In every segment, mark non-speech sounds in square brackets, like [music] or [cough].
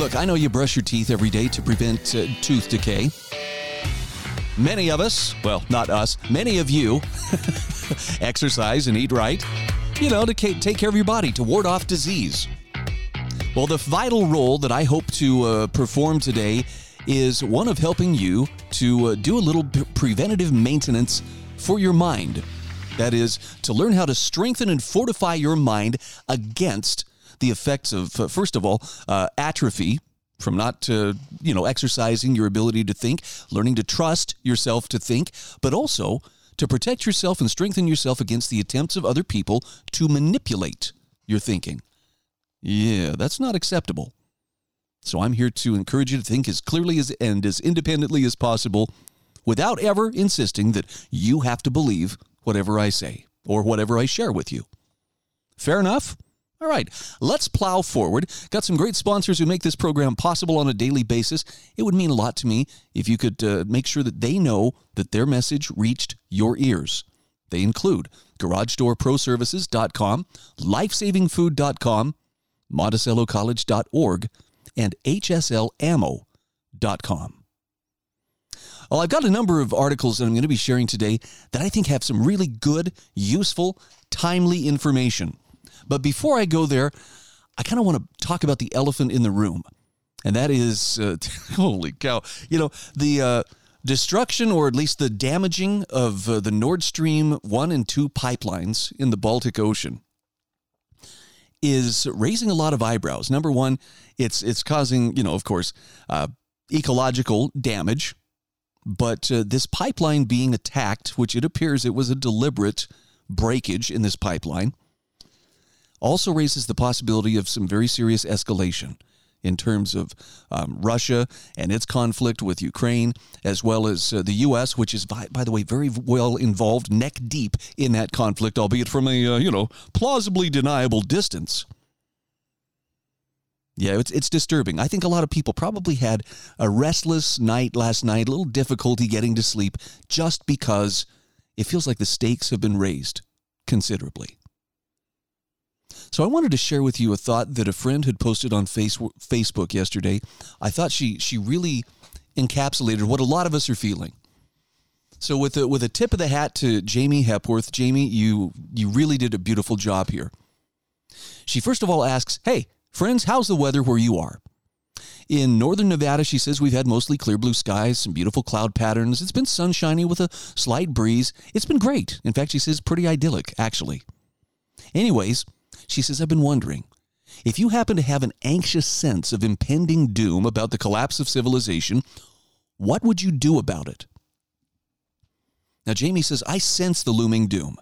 Look, I know you brush your teeth every day to prevent uh, tooth decay. Many of us, well, not us, many of you, [laughs] exercise and eat right, you know, to take care of your body, to ward off disease. Well, the vital role that I hope to uh, perform today is one of helping you to uh, do a little preventative maintenance for your mind. That is, to learn how to strengthen and fortify your mind against the effects of, uh, first of all, uh, atrophy from not uh, you know exercising your ability to think, learning to trust yourself to think, but also to protect yourself and strengthen yourself against the attempts of other people to manipulate your thinking. Yeah, that's not acceptable. So I'm here to encourage you to think as clearly as and as independently as possible without ever insisting that you have to believe whatever I say or whatever I share with you. Fair enough? All right, let's plow forward. Got some great sponsors who make this program possible on a daily basis. It would mean a lot to me if you could uh, make sure that they know that their message reached your ears. They include GarageDoorProServices.com, LifesavingFood.com, MonticelloCollege.org, and HSLAmmo.com. Well, I've got a number of articles that I'm going to be sharing today that I think have some really good, useful, timely information. But before I go there, I kind of want to talk about the elephant in the room. And that is, uh, [laughs] holy cow, you know, the uh, destruction or at least the damaging of uh, the Nord Stream 1 and 2 pipelines in the Baltic Ocean is raising a lot of eyebrows. Number one, it's it's causing, you know, of course, uh, ecological damage. But uh, this pipeline being attacked, which it appears it was a deliberate breakage in this pipeline, also raises the possibility of some very serious escalation in terms of um, Russia and its conflict with Ukraine, as well as uh, the U.S., which is, by, by, the way, very well involved, neck deep in that conflict, albeit from a uh, you know plausibly deniable distance. Yeah, it's it's disturbing. I think a lot of people probably had a restless night last night, a little difficulty getting to sleep, just because it feels like the stakes have been raised considerably. So I wanted to share with you a thought that a friend had posted on face, Facebook yesterday. I thought she she really encapsulated what a lot of us are feeling. So with a, with a tip of the hat to Jamie Hepworth, Jamie, you you really did a beautiful job here. She first of all asks, "Hey, friends, how's the weather where you are?" In northern Nevada, she says we've had mostly clear blue skies, some beautiful cloud patterns. It's been sunshiny with a slight breeze. It's been great. In fact, she says pretty idyllic, actually. Anyways, she says, I've been wondering if you happen to have an anxious sense of impending doom about the collapse of civilization, what would you do about it? Now, Jamie says, I sense the looming doom.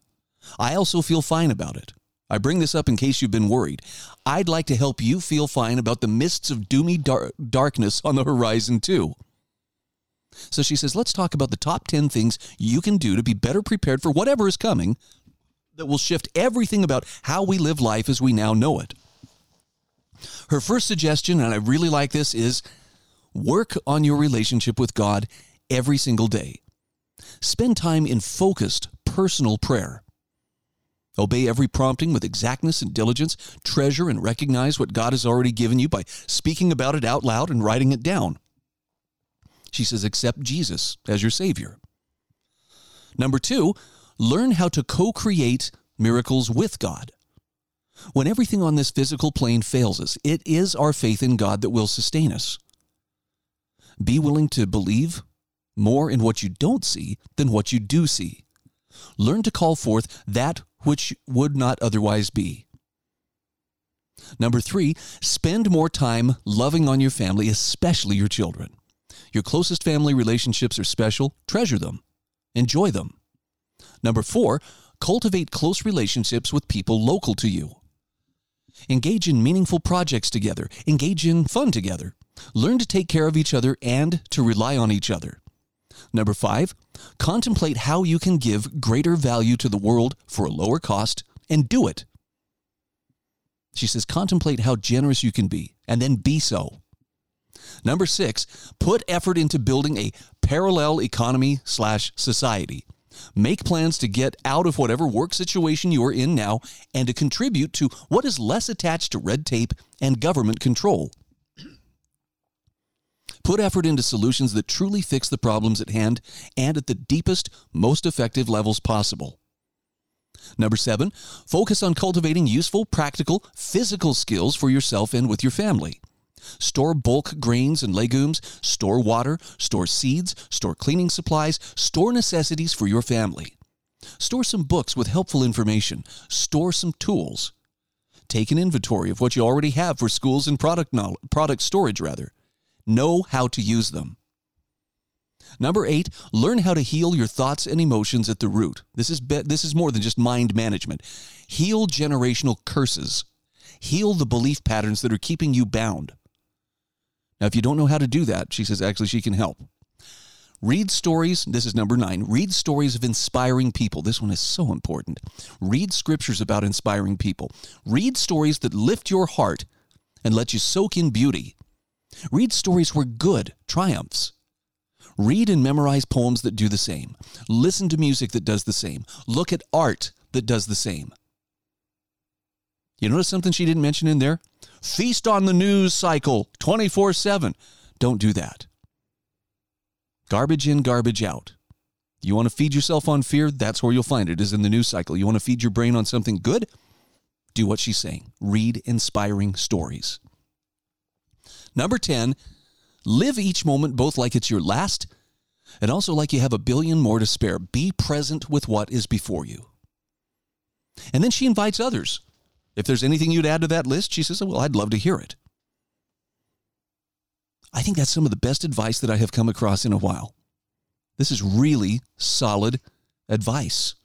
I also feel fine about it. I bring this up in case you've been worried. I'd like to help you feel fine about the mists of doomy dar- darkness on the horizon, too. So she says, let's talk about the top 10 things you can do to be better prepared for whatever is coming that will shift everything about how we live life as we now know it. Her first suggestion, and I really like this, is work on your relationship with God every single day. Spend time in focused, personal prayer. Obey every prompting with exactness and diligence. Treasure and recognize what God has already given you by speaking about it out loud and writing it down. She says, accept Jesus as your Savior. Number two, learn how to co create miracles with God. When everything on this physical plane fails us, it is our faith in God that will sustain us. Be willing to believe more in what you don't see than what you do see. Learn to call forth that which would not otherwise be. Number three, spend more time loving on your family, especially your children. Your closest family relationships are special. Treasure them. Enjoy them. Number four, cultivate close relationships with people local to you. Engage in meaningful projects together. Engage in fun together. Learn to take care of each other and to rely on each other. Number five, contemplate how you can give greater value to the world for a lower cost and do it. She says, contemplate how generous you can be and then be so. Number six, put effort into building a parallel economy slash society. Make plans to get out of whatever work situation you are in now and to contribute to what is less attached to red tape and government control. Put effort into solutions that truly fix the problems at hand and at the deepest, most effective levels possible. Number seven, focus on cultivating useful, practical, physical skills for yourself and with your family. Store bulk grains and legumes, store water, store seeds, store cleaning supplies, store necessities for your family. Store some books with helpful information, store some tools. Take an inventory of what you already have for schools and product knowledge, product storage rather. Know how to use them. Number eight, learn how to heal your thoughts and emotions at the root. This is, be- this is more than just mind management. Heal generational curses. Heal the belief patterns that are keeping you bound. Now, if you don't know how to do that, she says actually she can help. Read stories. This is number nine. Read stories of inspiring people. This one is so important. Read scriptures about inspiring people. Read stories that lift your heart and let you soak in beauty. Read stories where good triumphs. Read and memorize poems that do the same. Listen to music that does the same. Look at art that does the same. You notice something she didn't mention in there? Feast on the news cycle 24 7. Don't do that. Garbage in, garbage out. You want to feed yourself on fear? That's where you'll find it, is in the news cycle. You want to feed your brain on something good? Do what she's saying. Read inspiring stories. Number 10, live each moment both like it's your last and also like you have a billion more to spare. Be present with what is before you. And then she invites others if there's anything you'd add to that list, she says, Well, I'd love to hear it. I think that's some of the best advice that I have come across in a while. This is really solid advice.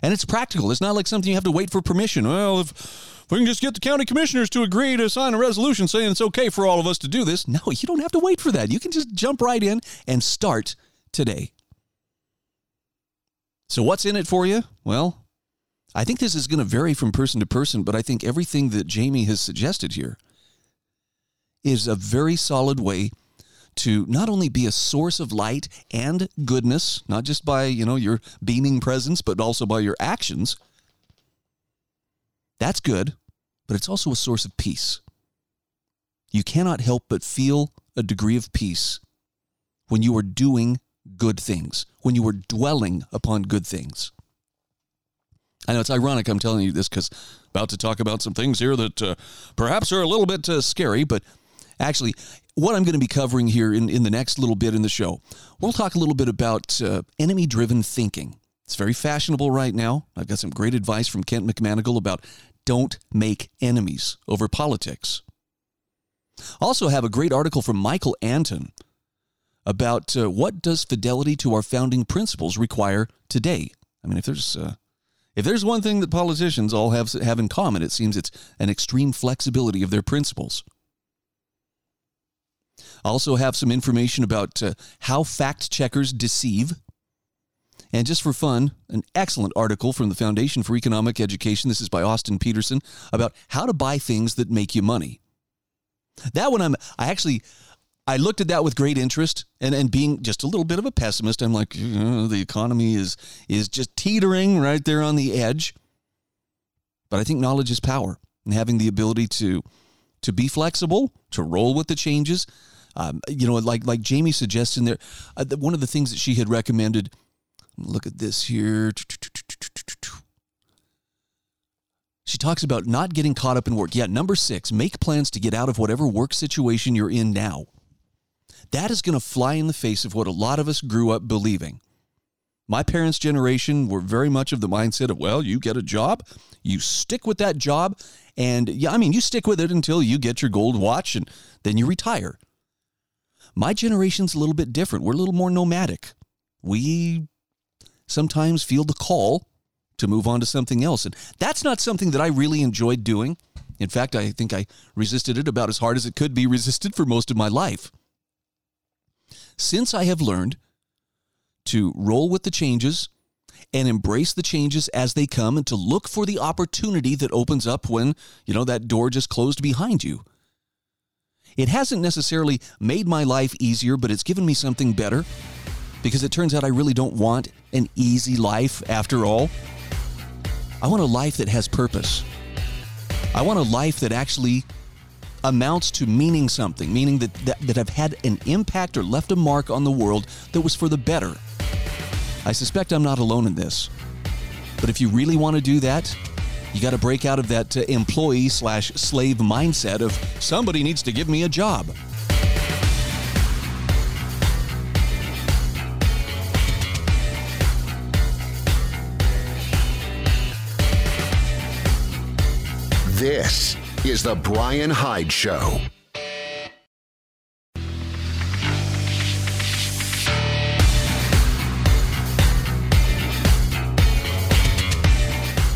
And it's practical. It's not like something you have to wait for permission. Well, if, we can just get the county commissioners to agree to sign a resolution saying it's okay for all of us to do this. No, you don't have to wait for that. You can just jump right in and start today. So, what's in it for you? Well, I think this is going to vary from person to person, but I think everything that Jamie has suggested here is a very solid way to not only be a source of light and goodness, not just by, you know, your beaming presence, but also by your actions. That's good, but it's also a source of peace. You cannot help but feel a degree of peace when you are doing good things, when you are dwelling upon good things. I know it's ironic I'm telling you this because about to talk about some things here that uh, perhaps are a little bit uh, scary, but actually, what I'm going to be covering here in, in the next little bit in the show, we'll talk a little bit about uh, enemy driven thinking. It's very fashionable right now. I've got some great advice from Kent McManigal about don't make enemies over politics. Also, have a great article from Michael Anton about uh, what does fidelity to our founding principles require today. I mean, if there's uh, if there's one thing that politicians all have, have in common, it seems it's an extreme flexibility of their principles. Also have some information about uh, how fact checkers deceive. And just for fun, an excellent article from the Foundation for Economic Education. This is by Austin Petersen about how to buy things that make you money. That one I'm I actually I looked at that with great interest and, and being just a little bit of a pessimist, I'm like, you know, the economy is is just teetering right there on the edge. But I think knowledge is power and having the ability to to be flexible, to roll with the changes. Um, you know, like like Jamie suggests in there, uh, one of the things that she had recommended. Look at this here. She talks about not getting caught up in work. Yeah, number six, make plans to get out of whatever work situation you're in now. That is going to fly in the face of what a lot of us grew up believing. My parents' generation were very much of the mindset of, well, you get a job, you stick with that job, and yeah, I mean, you stick with it until you get your gold watch and then you retire. My generation's a little bit different. We're a little more nomadic. We sometimes feel the call to move on to something else. And that's not something that I really enjoyed doing. In fact, I think I resisted it about as hard as it could be resisted for most of my life. Since I have learned to roll with the changes and embrace the changes as they come and to look for the opportunity that opens up when, you know, that door just closed behind you. It hasn't necessarily made my life easier, but it's given me something better because it turns out I really don't want an easy life after all. I want a life that has purpose. I want a life that actually amounts to meaning something, meaning that, that, that I've had an impact or left a mark on the world that was for the better. I suspect I'm not alone in this. But if you really want to do that, you got to break out of that uh, employee slash slave mindset of somebody needs to give me a job. This is The Brian Hyde Show.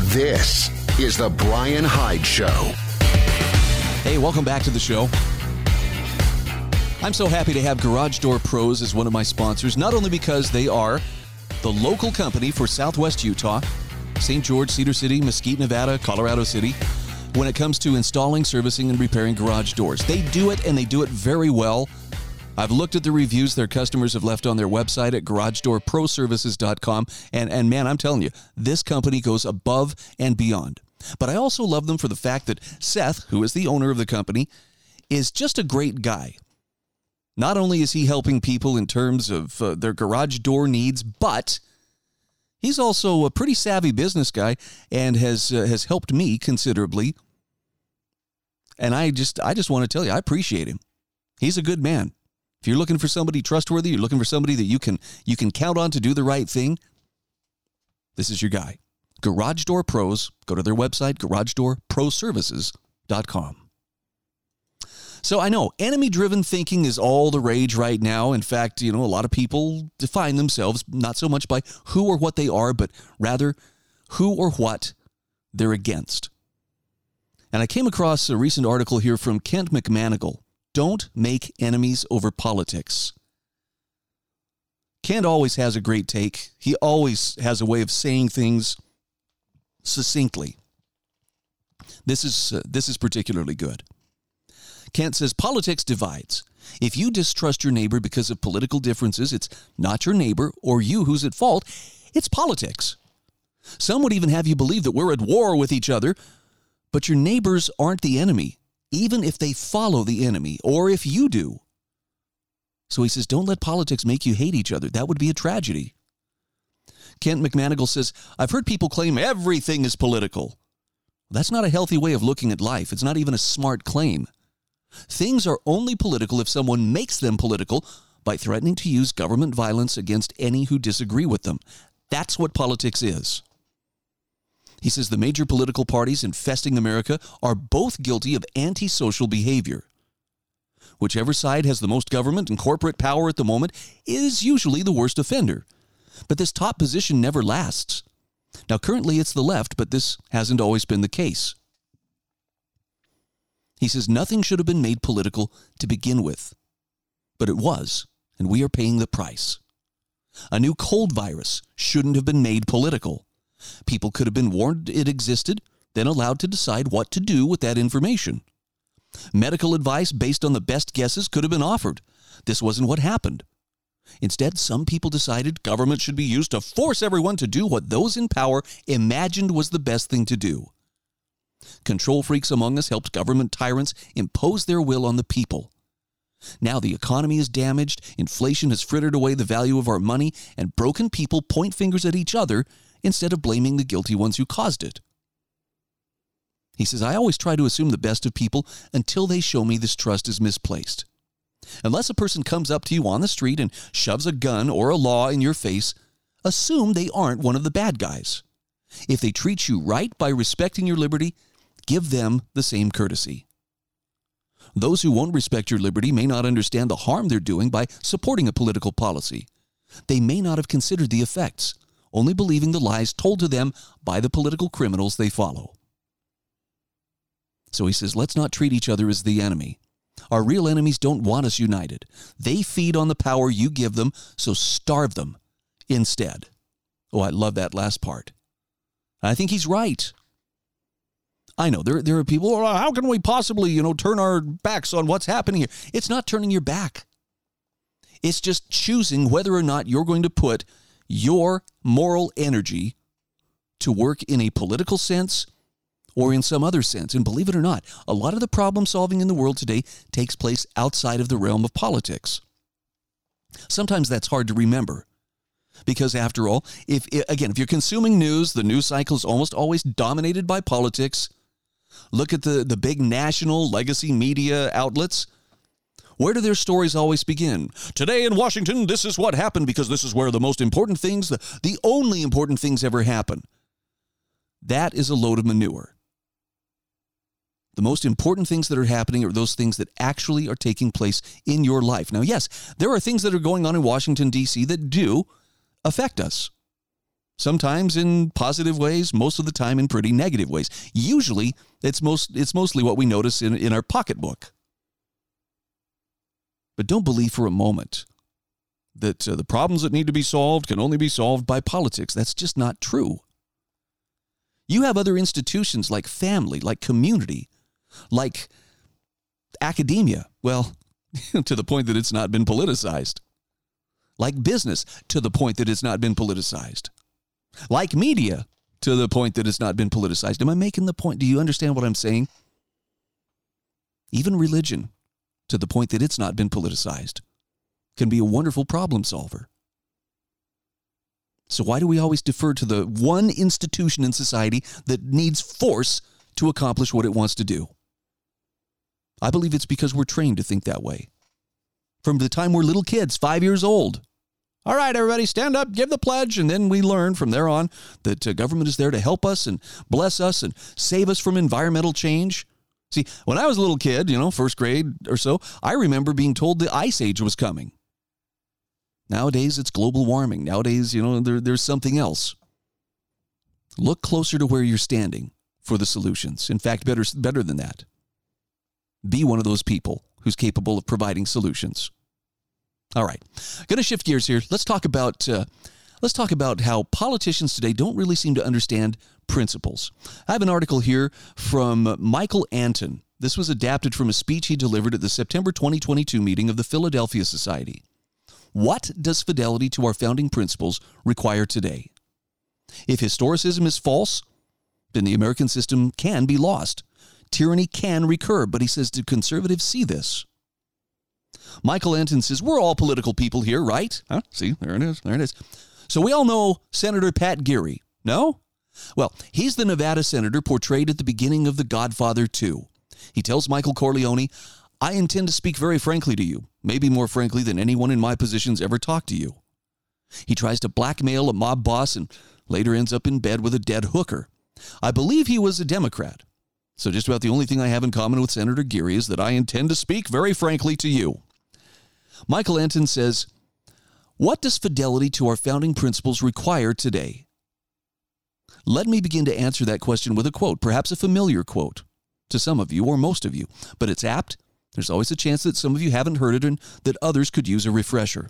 This is The Brian Hyde Show. Hey, welcome back to the show. I'm so happy to have Garage Door Pros as one of my sponsors, not only because they are the local company for Southwest Utah, St. George, Cedar City, Mesquite, Nevada, Colorado City, when it comes to installing, servicing, and repairing garage doors. They do it and they do it very well. I've looked at the reviews their customers have left on their website at garagedoorproservices.com. And, and man, I'm telling you, this company goes above and beyond. But I also love them for the fact that Seth, who is the owner of the company, is just a great guy. Not only is he helping people in terms of uh, their garage door needs, but he's also a pretty savvy business guy and has uh, has helped me considerably. And I just I just want to tell you I appreciate him. He's a good man. If you're looking for somebody trustworthy, you're looking for somebody that you can you can count on to do the right thing, this is your guy. Garage Door Pros, go to their website garagedoorproservices.com. So I know enemy driven thinking is all the rage right now. In fact, you know, a lot of people define themselves not so much by who or what they are, but rather who or what they're against. And I came across a recent article here from Kent McManigal. Don't make enemies over politics. Kent always has a great take. He always has a way of saying things succinctly. This is uh, this is particularly good. Kent says politics divides. If you distrust your neighbor because of political differences, it's not your neighbor or you who's at fault, it's politics. Some would even have you believe that we're at war with each other, but your neighbors aren't the enemy, even if they follow the enemy or if you do. So he says, don't let politics make you hate each other. That would be a tragedy. Kent McManigal says, I've heard people claim everything is political. That's not a healthy way of looking at life. It's not even a smart claim. Things are only political if someone makes them political by threatening to use government violence against any who disagree with them. That's what politics is. He says the major political parties infesting America are both guilty of antisocial behavior. Whichever side has the most government and corporate power at the moment is usually the worst offender. But this top position never lasts. Now, currently it's the left, but this hasn't always been the case. He says nothing should have been made political to begin with. But it was, and we are paying the price. A new cold virus shouldn't have been made political. People could have been warned it existed, then allowed to decide what to do with that information. Medical advice based on the best guesses could have been offered. This wasn't what happened. Instead, some people decided government should be used to force everyone to do what those in power imagined was the best thing to do. Control freaks among us helped government tyrants impose their will on the people. Now the economy is damaged, inflation has frittered away the value of our money, and broken people point fingers at each other instead of blaming the guilty ones who caused it. He says, I always try to assume the best of people until they show me this trust is misplaced. Unless a person comes up to you on the street and shoves a gun or a law in your face, assume they aren't one of the bad guys. If they treat you right by respecting your liberty, give them the same courtesy. Those who won't respect your liberty may not understand the harm they're doing by supporting a political policy. They may not have considered the effects only believing the lies told to them by the political criminals they follow. So he says, let's not treat each other as the enemy. Our real enemies don't want us united. They feed on the power you give them, so starve them instead. Oh, I love that last part. I think he's right. I know there, there are people, oh, how can we possibly, you know, turn our backs on what's happening here? It's not turning your back. It's just choosing whether or not you're going to put your moral energy to work in a political sense or in some other sense. And believe it or not, a lot of the problem solving in the world today takes place outside of the realm of politics. Sometimes that's hard to remember. Because after all, if again, if you're consuming news, the news cycle is almost always dominated by politics. Look at the, the big national legacy media outlets. Where do their stories always begin? Today in Washington, this is what happened because this is where the most important things, the, the only important things ever happen. That is a load of manure. The most important things that are happening are those things that actually are taking place in your life. Now, yes, there are things that are going on in Washington, D.C. that do affect us. Sometimes in positive ways, most of the time in pretty negative ways. Usually, it's, most, it's mostly what we notice in, in our pocketbook. But don't believe for a moment that uh, the problems that need to be solved can only be solved by politics. That's just not true. You have other institutions like family, like community, like academia, well, [laughs] to the point that it's not been politicized, like business, to the point that it's not been politicized, like media, to the point that it's not been politicized. Am I making the point? Do you understand what I'm saying? Even religion, to the point that it's not been politicized, can be a wonderful problem solver. So, why do we always defer to the one institution in society that needs force to accomplish what it wants to do? I believe it's because we're trained to think that way. From the time we're little kids, five years old. All right, everybody, stand up, give the pledge, and then we learn from there on that uh, government is there to help us and bless us and save us from environmental change. See, when I was a little kid, you know, first grade or so, I remember being told the ice age was coming. Nowadays, it's global warming. Nowadays, you know, there, there's something else. Look closer to where you're standing for the solutions. In fact, better, better than that be one of those people who's capable of providing solutions. All right, going to shift gears here. Let's talk about uh, let's talk about how politicians today don't really seem to understand principles. I have an article here from Michael Anton. This was adapted from a speech he delivered at the September 2022 meeting of the Philadelphia Society. What does fidelity to our founding principles require today? If historicism is false, then the American system can be lost tyranny can recur. But he says, do conservatives see this? Michael Anton says, we're all political people here, right? Huh? See, there it is. There it is. So we all know Senator Pat Geary, no? Well, he's the Nevada senator portrayed at the beginning of The Godfather 2. He tells Michael Corleone, I intend to speak very frankly to you, maybe more frankly than anyone in my positions ever talked to you. He tries to blackmail a mob boss and later ends up in bed with a dead hooker. I believe he was a Democrat. So, just about the only thing I have in common with Senator Geary is that I intend to speak very frankly to you. Michael Anton says, What does fidelity to our founding principles require today? Let me begin to answer that question with a quote, perhaps a familiar quote to some of you or most of you, but it's apt. There's always a chance that some of you haven't heard it and that others could use a refresher.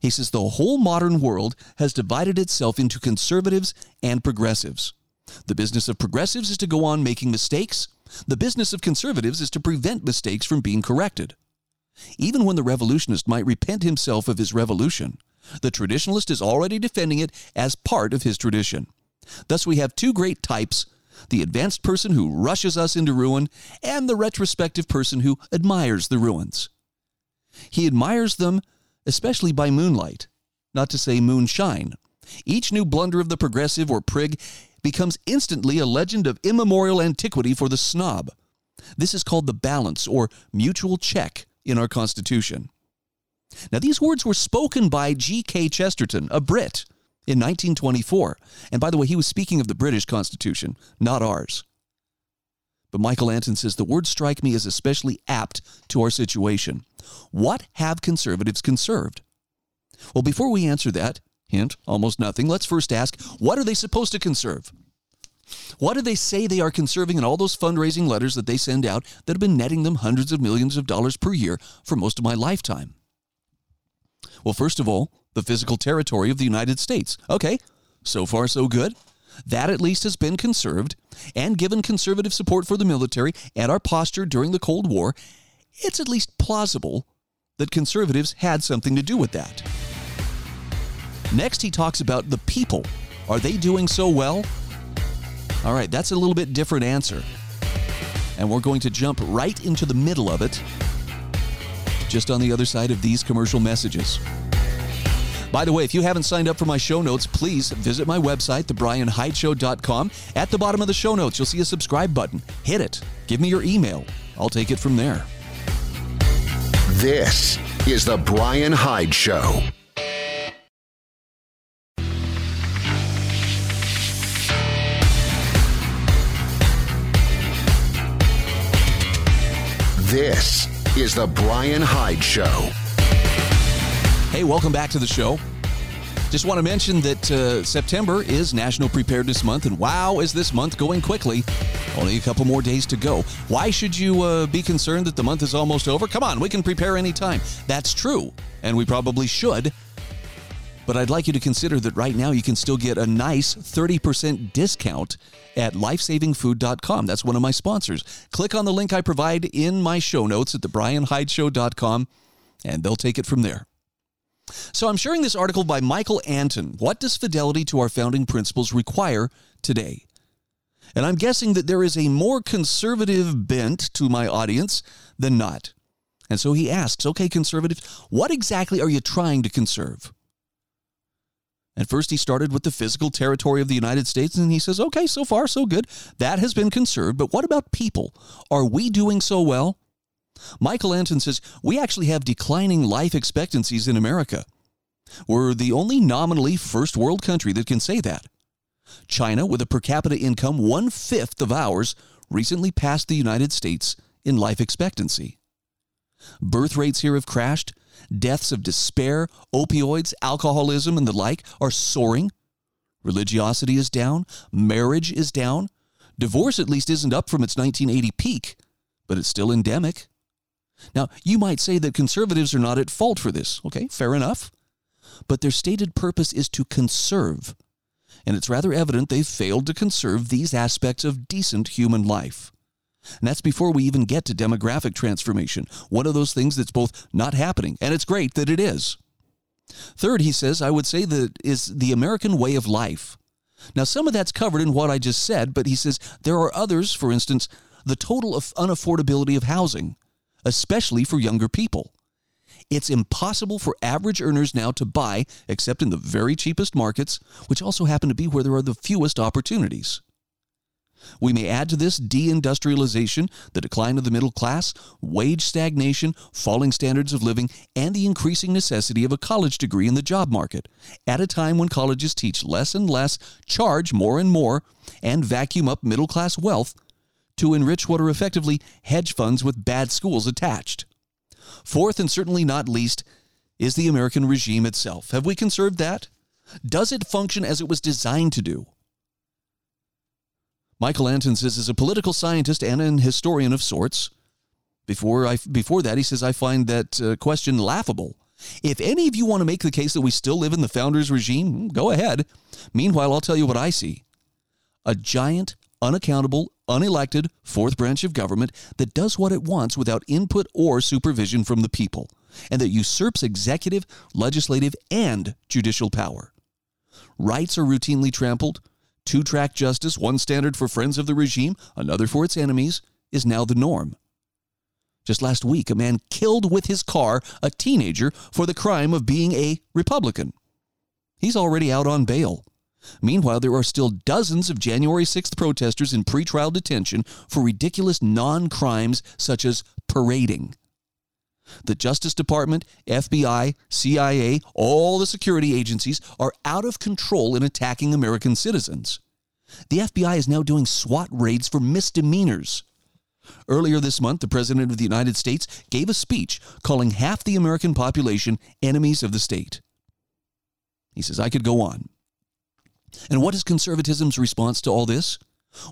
He says the whole modern world has divided itself into conservatives and progressives. The business of progressives is to go on making mistakes. The business of conservatives is to prevent mistakes from being corrected. Even when the revolutionist might repent himself of his revolution, the traditionalist is already defending it as part of his tradition. Thus, we have two great types the advanced person who rushes us into ruin, and the retrospective person who admires the ruins. He admires them especially by moonlight, not to say moonshine. Each new blunder of the progressive or prig becomes instantly a legend of immemorial antiquity for the snob. This is called the balance or mutual check in our Constitution. Now, these words were spoken by G.K. Chesterton, a Brit, in 1924. And by the way, he was speaking of the British Constitution, not ours. But Michael Anton says the words strike me as especially apt to our situation. What have conservatives conserved? Well, before we answer that, Hint, almost nothing. Let's first ask what are they supposed to conserve? What do they say they are conserving in all those fundraising letters that they send out that have been netting them hundreds of millions of dollars per year for most of my lifetime? Well, first of all, the physical territory of the United States. Okay, so far so good. That at least has been conserved, and given conservative support for the military and our posture during the Cold War, it's at least plausible that conservatives had something to do with that. Next, he talks about the people. Are they doing so well? All right, that's a little bit different answer. And we're going to jump right into the middle of it, just on the other side of these commercial messages. By the way, if you haven't signed up for my show notes, please visit my website, thebrianhydeshow.com. At the bottom of the show notes, you'll see a subscribe button. Hit it. Give me your email. I'll take it from there. This is The Brian Hyde Show. This is The Brian Hyde Show. Hey, welcome back to the show. Just want to mention that uh, September is National Preparedness Month, and wow, is this month going quickly. Only a couple more days to go. Why should you uh, be concerned that the month is almost over? Come on, we can prepare anytime. That's true, and we probably should. But I'd like you to consider that right now you can still get a nice 30% discount at lifesavingfood.com. That's one of my sponsors. Click on the link I provide in my show notes at thebrianhydeshow.com, and they'll take it from there. So I'm sharing this article by Michael Anton. What does fidelity to our founding principles require today? And I'm guessing that there is a more conservative bent to my audience than not. And so he asks, okay, conservatives, what exactly are you trying to conserve? At first, he started with the physical territory of the United States, and he says, okay, so far, so good. That has been conserved, but what about people? Are we doing so well? Michael Anton says, we actually have declining life expectancies in America. We're the only nominally first world country that can say that. China, with a per capita income one fifth of ours, recently passed the United States in life expectancy. Birth rates here have crashed. Deaths of despair, opioids, alcoholism, and the like are soaring. Religiosity is down. Marriage is down. Divorce, at least, isn't up from its 1980 peak, but it's still endemic. Now, you might say that conservatives are not at fault for this. Okay, fair enough. But their stated purpose is to conserve. And it's rather evident they've failed to conserve these aspects of decent human life. And that's before we even get to demographic transformation, one of those things that's both not happening, and it's great that it is. Third, he says, I would say that is the American way of life. Now, some of that's covered in what I just said, but he says there are others, for instance, the total of unaffordability of housing, especially for younger people. It's impossible for average earners now to buy, except in the very cheapest markets, which also happen to be where there are the fewest opportunities. We may add to this deindustrialization, the decline of the middle class, wage stagnation, falling standards of living, and the increasing necessity of a college degree in the job market, at a time when colleges teach less and less, charge more and more, and vacuum up middle class wealth to enrich what are effectively hedge funds with bad schools attached. Fourth, and certainly not least, is the American regime itself. Have we conserved that? Does it function as it was designed to do? Michael Anton says, is a political scientist and an historian of sorts. Before, I, before that, he says, I find that uh, question laughable. If any of you want to make the case that we still live in the founders' regime, go ahead. Meanwhile, I'll tell you what I see a giant, unaccountable, unelected fourth branch of government that does what it wants without input or supervision from the people, and that usurps executive, legislative, and judicial power. Rights are routinely trampled, Two track justice, one standard for friends of the regime, another for its enemies, is now the norm. Just last week, a man killed with his car a teenager for the crime of being a Republican. He's already out on bail. Meanwhile, there are still dozens of January 6th protesters in pretrial detention for ridiculous non crimes such as parading. The Justice Department, FBI, CIA, all the security agencies are out of control in attacking American citizens. The FBI is now doing SWAT raids for misdemeanors. Earlier this month, the President of the United States gave a speech calling half the American population enemies of the state. He says, I could go on. And what is conservatism's response to all this?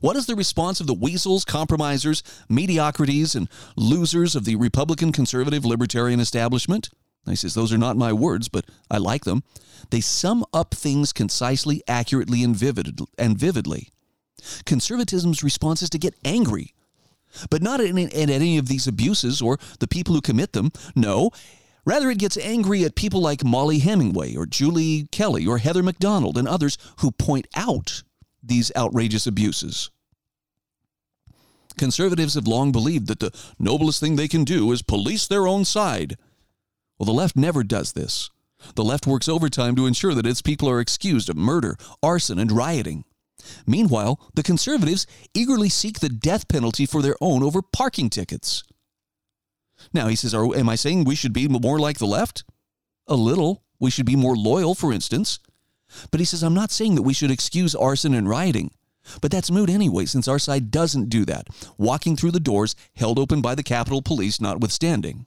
What is the response of the weasels, compromisers, mediocrities, and losers of the Republican, conservative, libertarian establishment? He says, Those are not my words, but I like them. They sum up things concisely, accurately, and, vivid, and vividly. Conservatism's response is to get angry, but not at any, at any of these abuses or the people who commit them. No, rather, it gets angry at people like Mollie Hemingway or Julie Kelly or Heather Mac Donald and others who point out these outrageous abuses. Conservatives have long believed that the noblest thing they can do is police their own side. Well, the left never does this. The left works overtime to ensure that its people are excused of murder, arson, and rioting. Meanwhile, the conservatives eagerly seek the death penalty for their own over parking tickets. Now, he says, oh, Am I saying we should be more like the left? A little. We should be more loyal, for instance. But he says, I'm not saying that we should excuse arson and rioting. But that's moot anyway, since our side doesn't do that, walking through the doors held open by the Capitol Police notwithstanding.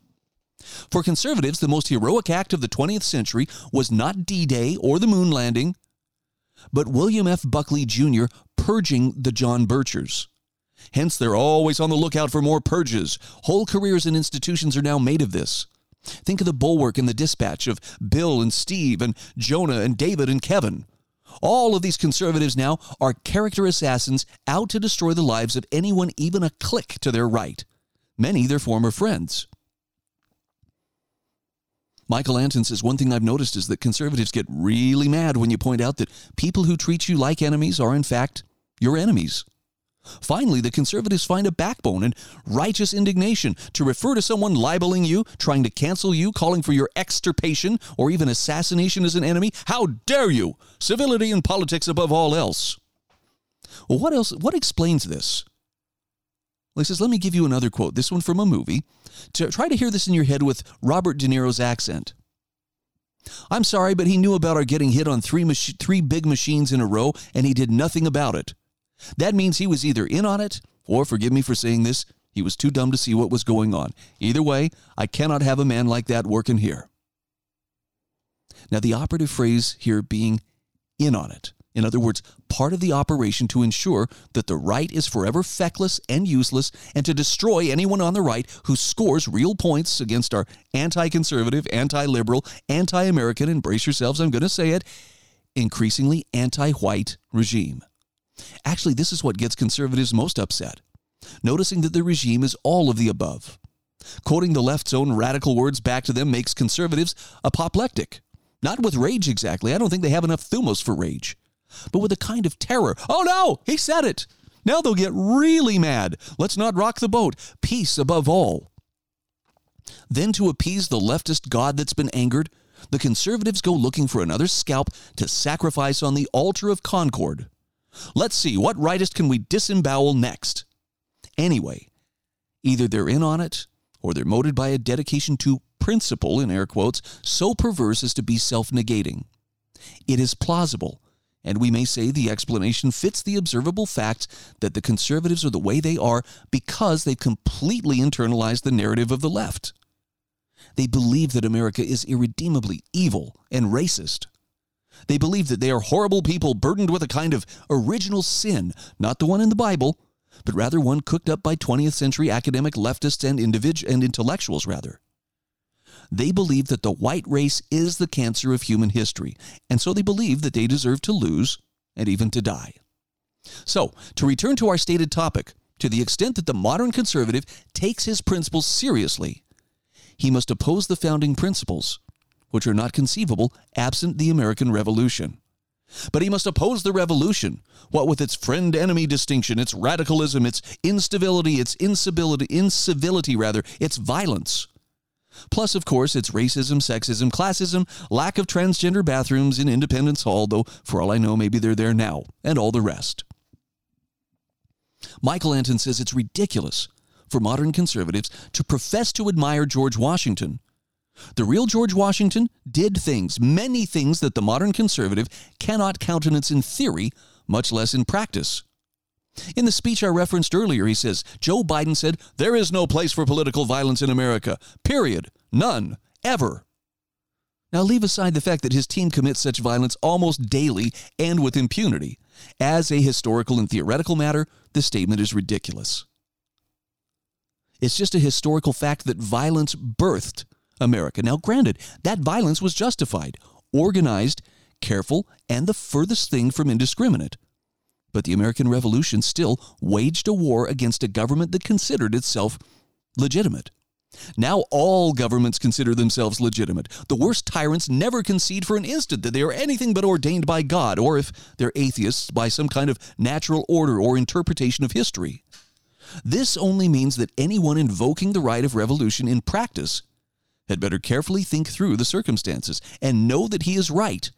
For conservatives, the most heroic act of the 20th century was not D Day or the moon landing, but William F. Buckley Jr. purging the John Birchers. Hence, they're always on the lookout for more purges. Whole careers and institutions are now made of this. Think of the bulwark and the dispatch of Bill and Steve and Jonah and David and Kevin. All of these conservatives now are character assassins out to destroy the lives of anyone even a click to their right, many their former friends. Michael Anton says one thing I've noticed is that conservatives get really mad when you point out that people who treat you like enemies are, in fact, your enemies. Finally, the conservatives find a backbone and righteous indignation to refer to someone libeling you, trying to cancel you, calling for your extirpation, or even assassination as an enemy. How dare you! Civility in politics above all else. Well, what else? What explains this? Well, he says, let me give you another quote, this one from a movie. To try to hear this in your head with Robert De Niro's accent. I'm sorry, but he knew about our getting hit on three, mach- three big machines in a row, and he did nothing about it. That means he was either in on it, or, forgive me for saying this, he was too dumb to see what was going on. Either way, I cannot have a man like that working here. Now, the operative phrase here being in on it. In other words, part of the operation to ensure that the right is forever feckless and useless and to destroy anyone on the right who scores real points against our anti conservative, anti liberal, anti American, and brace yourselves, I'm going to say it, increasingly anti white regime. Actually, this is what gets conservatives most upset, noticing that the regime is all of the above. Quoting the left's own radical words back to them makes conservatives apoplectic. Not with rage exactly. I don't think they have enough thumos for rage but with a kind of terror. Oh no, he said it. Now they'll get really mad. Let's not rock the boat. Peace above all. Then, to appease the leftist God that's been angered, the conservatives go looking for another scalp to sacrifice on the altar of concord. Let's see, what rightist can we disembowel next? Anyway, either they're in on it or they're motivated by a dedication to principle, in air quotes, so perverse as to be self negating. It is plausible and we may say the explanation fits the observable fact that the conservatives are the way they are because they've completely internalized the narrative of the left. They believe that America is irredeemably evil and racist. They believe that they are horrible people burdened with a kind of original sin, not the one in the Bible, but rather one cooked up by 20th century academic leftists and individual and intellectuals rather. They believe that the white race is the cancer of human history, and so they believe that they deserve to lose and even to die. So, to return to our stated topic, to the extent that the modern conservative takes his principles seriously, he must oppose the founding principles, which are not conceivable absent the American Revolution. But he must oppose the revolution, what with its friend enemy distinction, its radicalism, its instability, its incivility, incivility rather, its violence. Plus, of course, it's racism, sexism, classism, lack of transgender bathrooms in Independence Hall, though for all I know, maybe they're there now, and all the rest. Michael Anton says it's ridiculous for modern conservatives to profess to admire George Washington. The real George Washington did things, many things that the modern conservative cannot countenance in theory, much less in practice. In the speech I referenced earlier, he says Joe Biden said, There is no place for political violence in America. Period. None. Ever. Now, leave aside the fact that his team commits such violence almost daily and with impunity. As a historical and theoretical matter, this statement is ridiculous. It's just a historical fact that violence birthed America. Now, granted, that violence was justified, organized, careful, and the furthest thing from indiscriminate. But the American Revolution still waged a war against a government that considered itself legitimate. Now all governments consider themselves legitimate. The worst tyrants never concede for an instant that they are anything but ordained by God, or if they're atheists, by some kind of natural order or interpretation of history. This only means that anyone invoking the right of revolution in practice had better carefully think through the circumstances and know that he is right,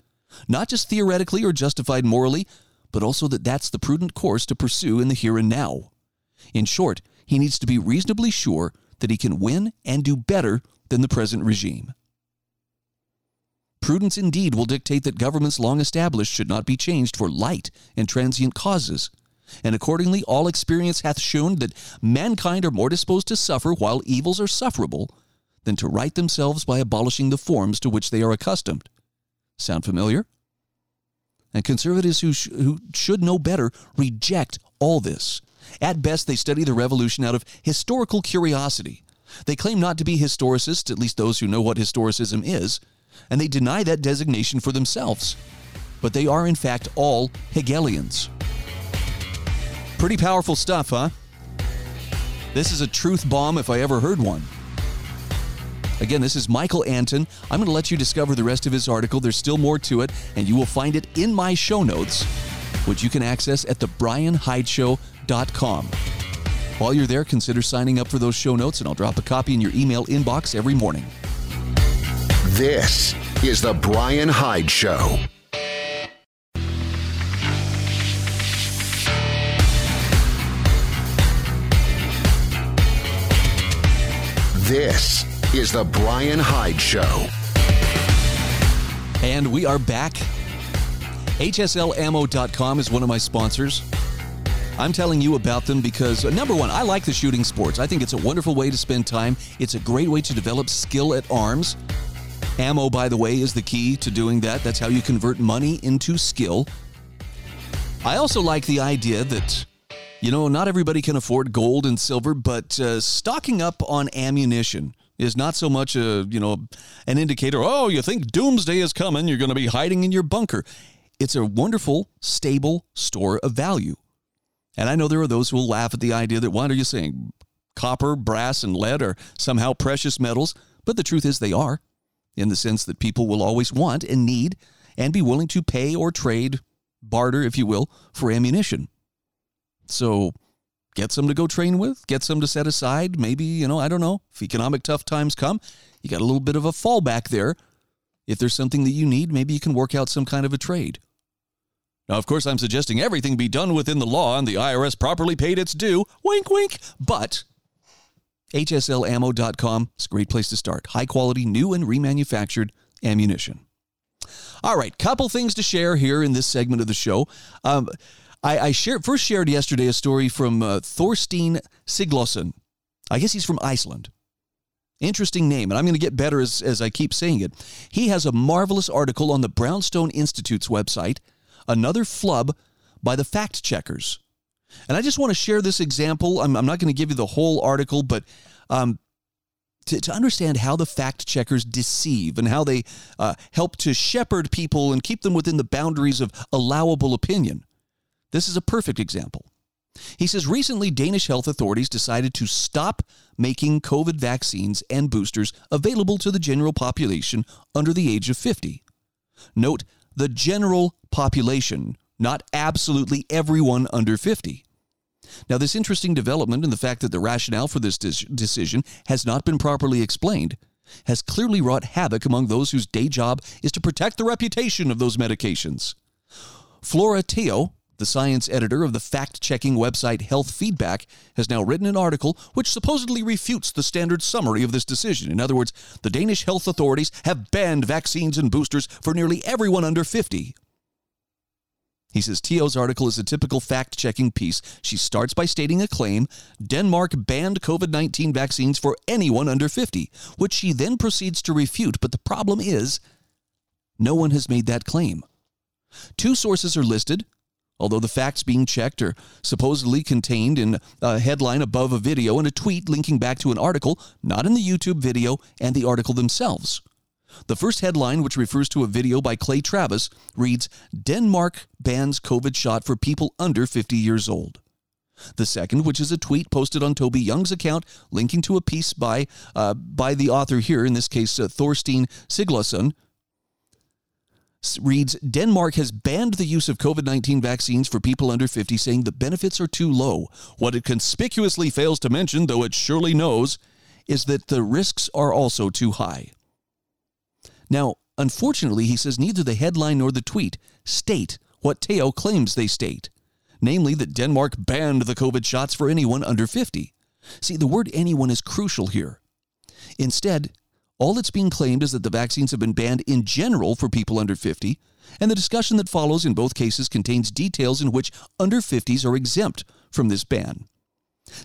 not just theoretically or justified morally, but also that that's the prudent course to pursue in the here and now. In short, he needs to be reasonably sure that he can win and do better than the present regime. Prudence indeed will dictate that governments long established should not be changed for light and transient causes. And accordingly, all experience hath shown that mankind are more disposed to suffer while evils are sufferable than to right themselves by abolishing the forms to which they are accustomed. Sound familiar? And conservatives who, sh- who should know better reject all this. At best, they study the revolution out of historical curiosity. They claim not to be historicists, at least those who know what historicism is, and they deny that designation for themselves. But they are, in fact, all Hegelians. Pretty powerful stuff, huh? This is a truth bomb if I ever heard one. Again, this is Michael Anton. I'm going to let you discover the rest of his article. There's still more to it, and you will find it in my show notes, which you can access at thebrianhydeshow.com. While you're there, consider signing up for those show notes, and I'll drop a copy in your email inbox every morning. This is The Brian Hyde Show. This is The Brian Hyde Show. And we are back. HSLammo.com is one of my sponsors. I'm telling you about them because, uh, number one, I like the shooting sports. I think it's a wonderful way to spend time. It's a great way to develop skill at arms. Ammo, by the way, is the key to doing that. That's how you convert money into skill. I also like the idea that, you know, not everybody can afford gold and silver, but uh, stocking up on ammunition is not so much a, you know, an indicator, oh, you think doomsday is coming, you're going to be hiding in your bunker. It's a wonderful, stable store of value. And I know there are those who will laugh at the idea that what are you saying? Copper, brass, and lead are somehow precious metals, but the truth is they are, in the sense that people will always want and need and be willing to pay or trade, barter, if you will, for ammunition. So get some to go train with, get some to set aside. Maybe, you know, I don't know, if economic tough times come, you got a little bit of a fallback there. If there's something that you need, maybe you can work out some kind of a trade. Now, of course, I'm suggesting everything be done within the law and the IRS properly paid its due. Wink, wink. But HSLammo.com is a great place to start. High quality, new and remanufactured ammunition. All right, couple things to share here in this segment of the show. Um, I, I first shared yesterday a story from uh, Thorsteinn Siglaugsson. I guess he's from Iceland. Interesting name, and I'm going to get better as, as I keep saying it. He has a marvelous article on the Brownstone Institute's website, Another Flub by the Fact Checkers. And I just want to share this example. I'm, I'm not going to give you the whole article, but um, to, to understand how the fact checkers deceive and how they uh, help to shepherd people and keep them within the boundaries of allowable opinion. This is a perfect example. He says recently Danish health authorities decided to stop making COVID vaccines and boosters available to the general population under the age of 50. Note the general population, not absolutely everyone under 50. Now, this interesting development and the fact that the rationale for this decision has not been properly explained has clearly wrought havoc among those whose day job is to protect the reputation of those medications. Flora Teo, the science editor of the fact checking website Health Feedback has now written an article which supposedly refutes the standard summary of this decision. In other words, the Danish health authorities have banned vaccines and boosters for nearly everyone under 50. He says Teo's article is a typical fact checking piece. She starts by stating a claim Denmark banned COVID 19 vaccines for anyone under 50, which she then proceeds to refute. But the problem is No one has made that claim. Two sources are listed, although the facts being checked are supposedly contained in a headline above a video and a tweet linking back to an article, not in the YouTube video and the article themselves. The first headline, which refers to a video by Clay Travis, reads Denmark bans COVID shot for people under 50 years old. The second, which is a tweet posted on Toby Young's account, linking to a piece by uh, by the author here, in this case uh, Thorsteinn Siglaugsson, reads Denmark has banned the use of COVID 19 vaccines for people under 50, saying the benefits are too low. What it conspicuously fails to mention, though it surely knows, is that the risks are also too high. Now, unfortunately, he says neither the headline nor the tweet state what Teo claims they state, namely that Denmark banned the COVID shots for anyone under 50. See, the word anyone is crucial here. Instead, all that's being claimed is that the vaccines have been banned in general for people under 50, and the discussion that follows in both cases contains details in which under 50s are exempt from this ban.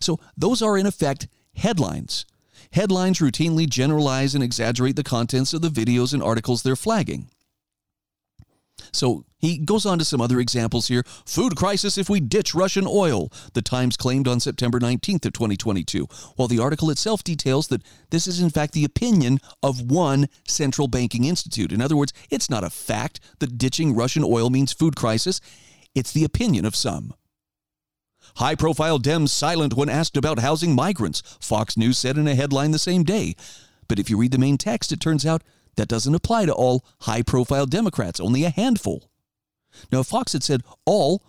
So, those are in effect headlines. Headlines routinely generalize and exaggerate the contents of the videos and articles they're flagging. So he goes on to some other examples here. Food crisis if we ditch Russian oil, the Times claimed on September 19th of 2022, while the article itself details that this is in fact the opinion of one central banking institute. In other words, it's not a fact that ditching Russian oil means food crisis, it's the opinion of some. High profile Dems silent when asked about housing migrants, Fox News said in a headline the same day. But if you read the main text, it turns out that doesn't apply to all high profile Democrats, only a handful. Now, if Fox had said all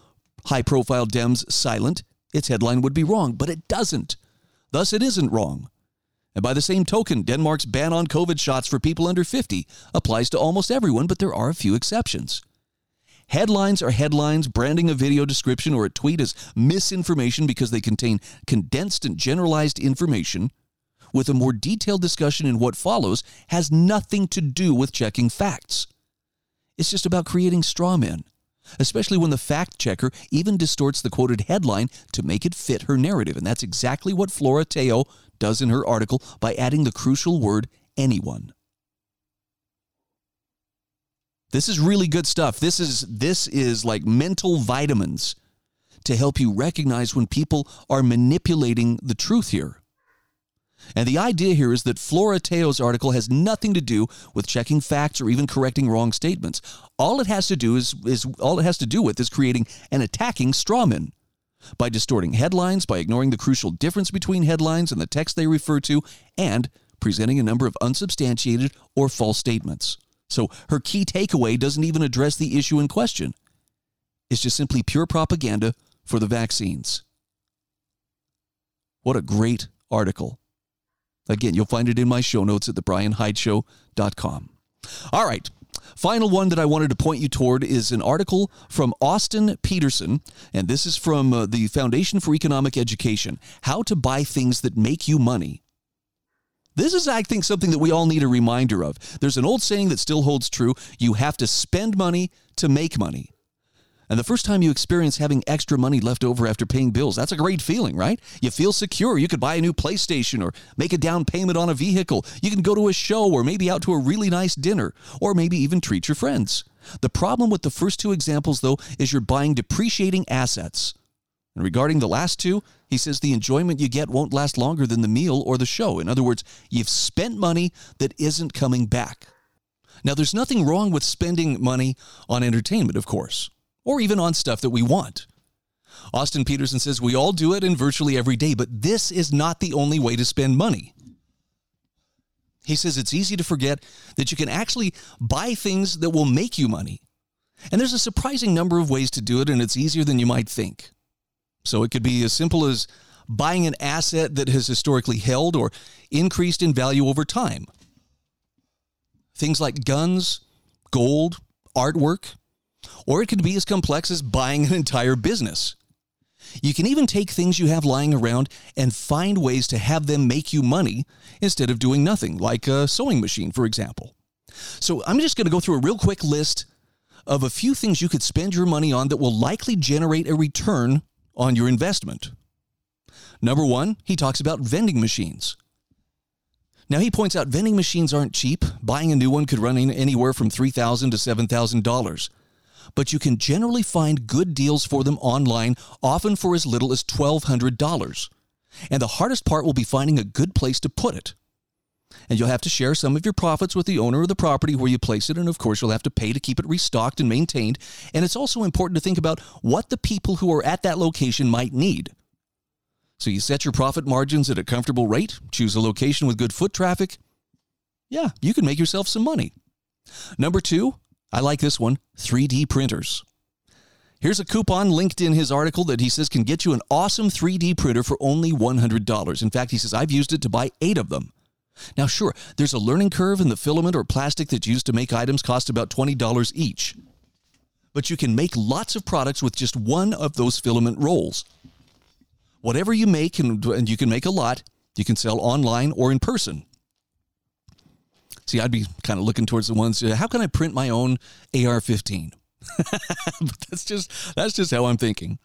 high profile Dems silent, its headline would be wrong, but it doesn't. Thus, it isn't wrong. And by the same token, Denmark's ban on COVID shots for people under 50 applies to almost everyone, but there are a few exceptions. Headlines are headlines, branding a video description or a tweet as misinformation because they contain condensed and generalized information with a more detailed discussion in what follows has nothing to do with checking facts. It's just about creating straw men, especially when the fact checker even distorts the quoted headline to make it fit her narrative. And that's exactly what Flora Teo does in her article by adding the crucial word anyone. This is really good stuff. This is this is like mental vitamins to help you recognize when people are manipulating the truth here. And the idea here is that Flora Teo's article has nothing to do with checking facts or even correcting wrong statements. All it has to do is, is all it has to do with is creating an attacking strawman by distorting headlines, by ignoring the crucial difference between headlines and the text they refer to, and presenting a number of unsubstantiated or false statements. So her key takeaway doesn't even address the issue in question. It's just simply pure propaganda for the vaccines. What a great article. Again, you'll find it in my show notes at thebrianhydeshow.com. All right. Final one that I wanted to point you toward is an article from Austin Petersen, and this is from uh, the Foundation for Economic Education How to Buy Things That Make You Money. This is, I think, something that we all need a reminder of. There's an old saying that still holds true you have to spend money to make money. And the first time you experience having extra money left over after paying bills, that's a great feeling, right? You feel secure. You could buy a new PlayStation or make a down payment on a vehicle. You can go to a show or maybe out to a really nice dinner or maybe even treat your friends. The problem with the first two examples, though, is you're buying depreciating assets. And regarding the last two, he says the enjoyment you get won't last longer than the meal or the show. In other words, you've spent money that isn't coming back. Now, there's nothing wrong with spending money on entertainment, of course or even on stuff that we want. Austin Petersen says we all do it in virtually every day, but this is not the only way to spend money. He says it's easy to forget that you can actually buy things that will make you money. And there's a surprising number of ways to do it, and it's easier than you might think. So it could be as simple as buying an asset that has historically held or increased in value over time. Things like guns, gold, artwork, or it could be as complex as buying an entire business. You can even take things you have lying around and find ways to have them make you money instead of doing nothing, like a sewing machine, for example. So I'm just going to go through a real quick list of a few things you could spend your money on that will likely generate a return on your investment. Number one, he talks about vending machines. Now he points out vending machines aren't cheap. Buying a new one could run anywhere from 3,000 to $7,000. But you can generally find good deals for them online, often for as little as $1,200. And the hardest part will be finding a good place to put it. And you'll have to share some of your profits with the owner of the property where you place it. And of course, you'll have to pay to keep it restocked and maintained. And it's also important to think about what the people who are at that location might need. So you set your profit margins at a comfortable rate, choose a location with good foot traffic. Yeah, you can make yourself some money. Number two, I like this one 3D printers. Here's a coupon linked in his article that he says can get you an awesome 3D printer for only $100. In fact, he says, I've used it to buy eight of them. Now, sure, there's a learning curve, and the filament or plastic that's used to make items cost about $20 each. But you can make lots of products with just one of those filament rolls. Whatever you make, and you can make a lot, you can sell online or in person. See, I'd be kind of looking towards the ones. How can I print my own AR-15? [laughs] but that's just that's just how I'm thinking.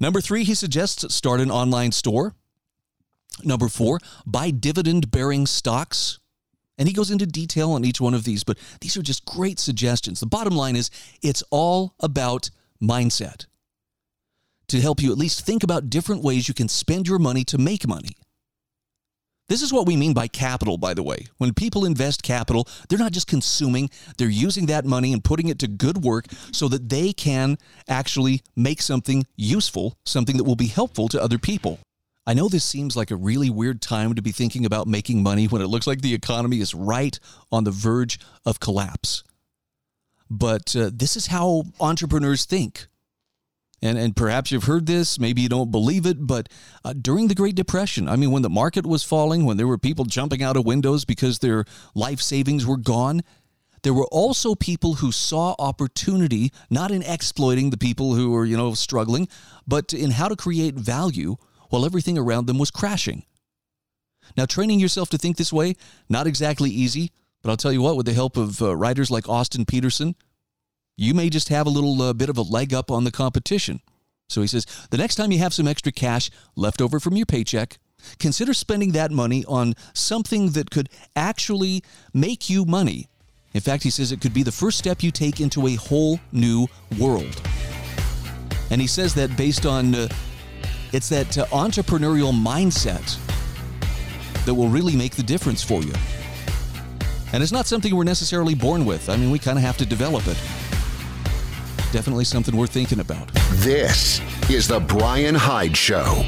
Number three, he suggests start an online store. Number four, buy dividend bearing stocks. And he goes into detail on each one of these, but these are just great suggestions. The bottom line is it's all about mindset to help you at least think about different ways you can spend your money to make money. This is what we mean by capital, by the way. When people invest capital, they're not just consuming, they're using that money and putting it to good work so that they can actually make something useful, something that will be helpful to other people. I know this seems like a really weird time to be thinking about making money when it looks like the economy is right on the verge of collapse. But uh, this is how entrepreneurs think. And, and perhaps you've heard this, maybe you don't believe it, but uh, during the Great Depression, I mean, when the market was falling, when there were people jumping out of windows because their life savings were gone, there were also people who saw opportunity not in exploiting the people who were, you know, struggling, but in how to create value while everything around them was crashing. Now, training yourself to think this way, not exactly easy, but I'll tell you what, with the help of uh, writers like Austin Petersen, you may just have a little uh, bit of a leg up on the competition. So he says, the next time you have some extra cash left over from your paycheck, consider spending that money on something that could actually make you money. In fact, he says it could be the first step you take into a whole new world. And he says that based on uh, it's that uh, entrepreneurial mindset that will really make the difference for you. And it's not something we're necessarily born with. I mean, we kind of have to develop it. Definitely something we're thinking about. This is The Brian Hyde Show.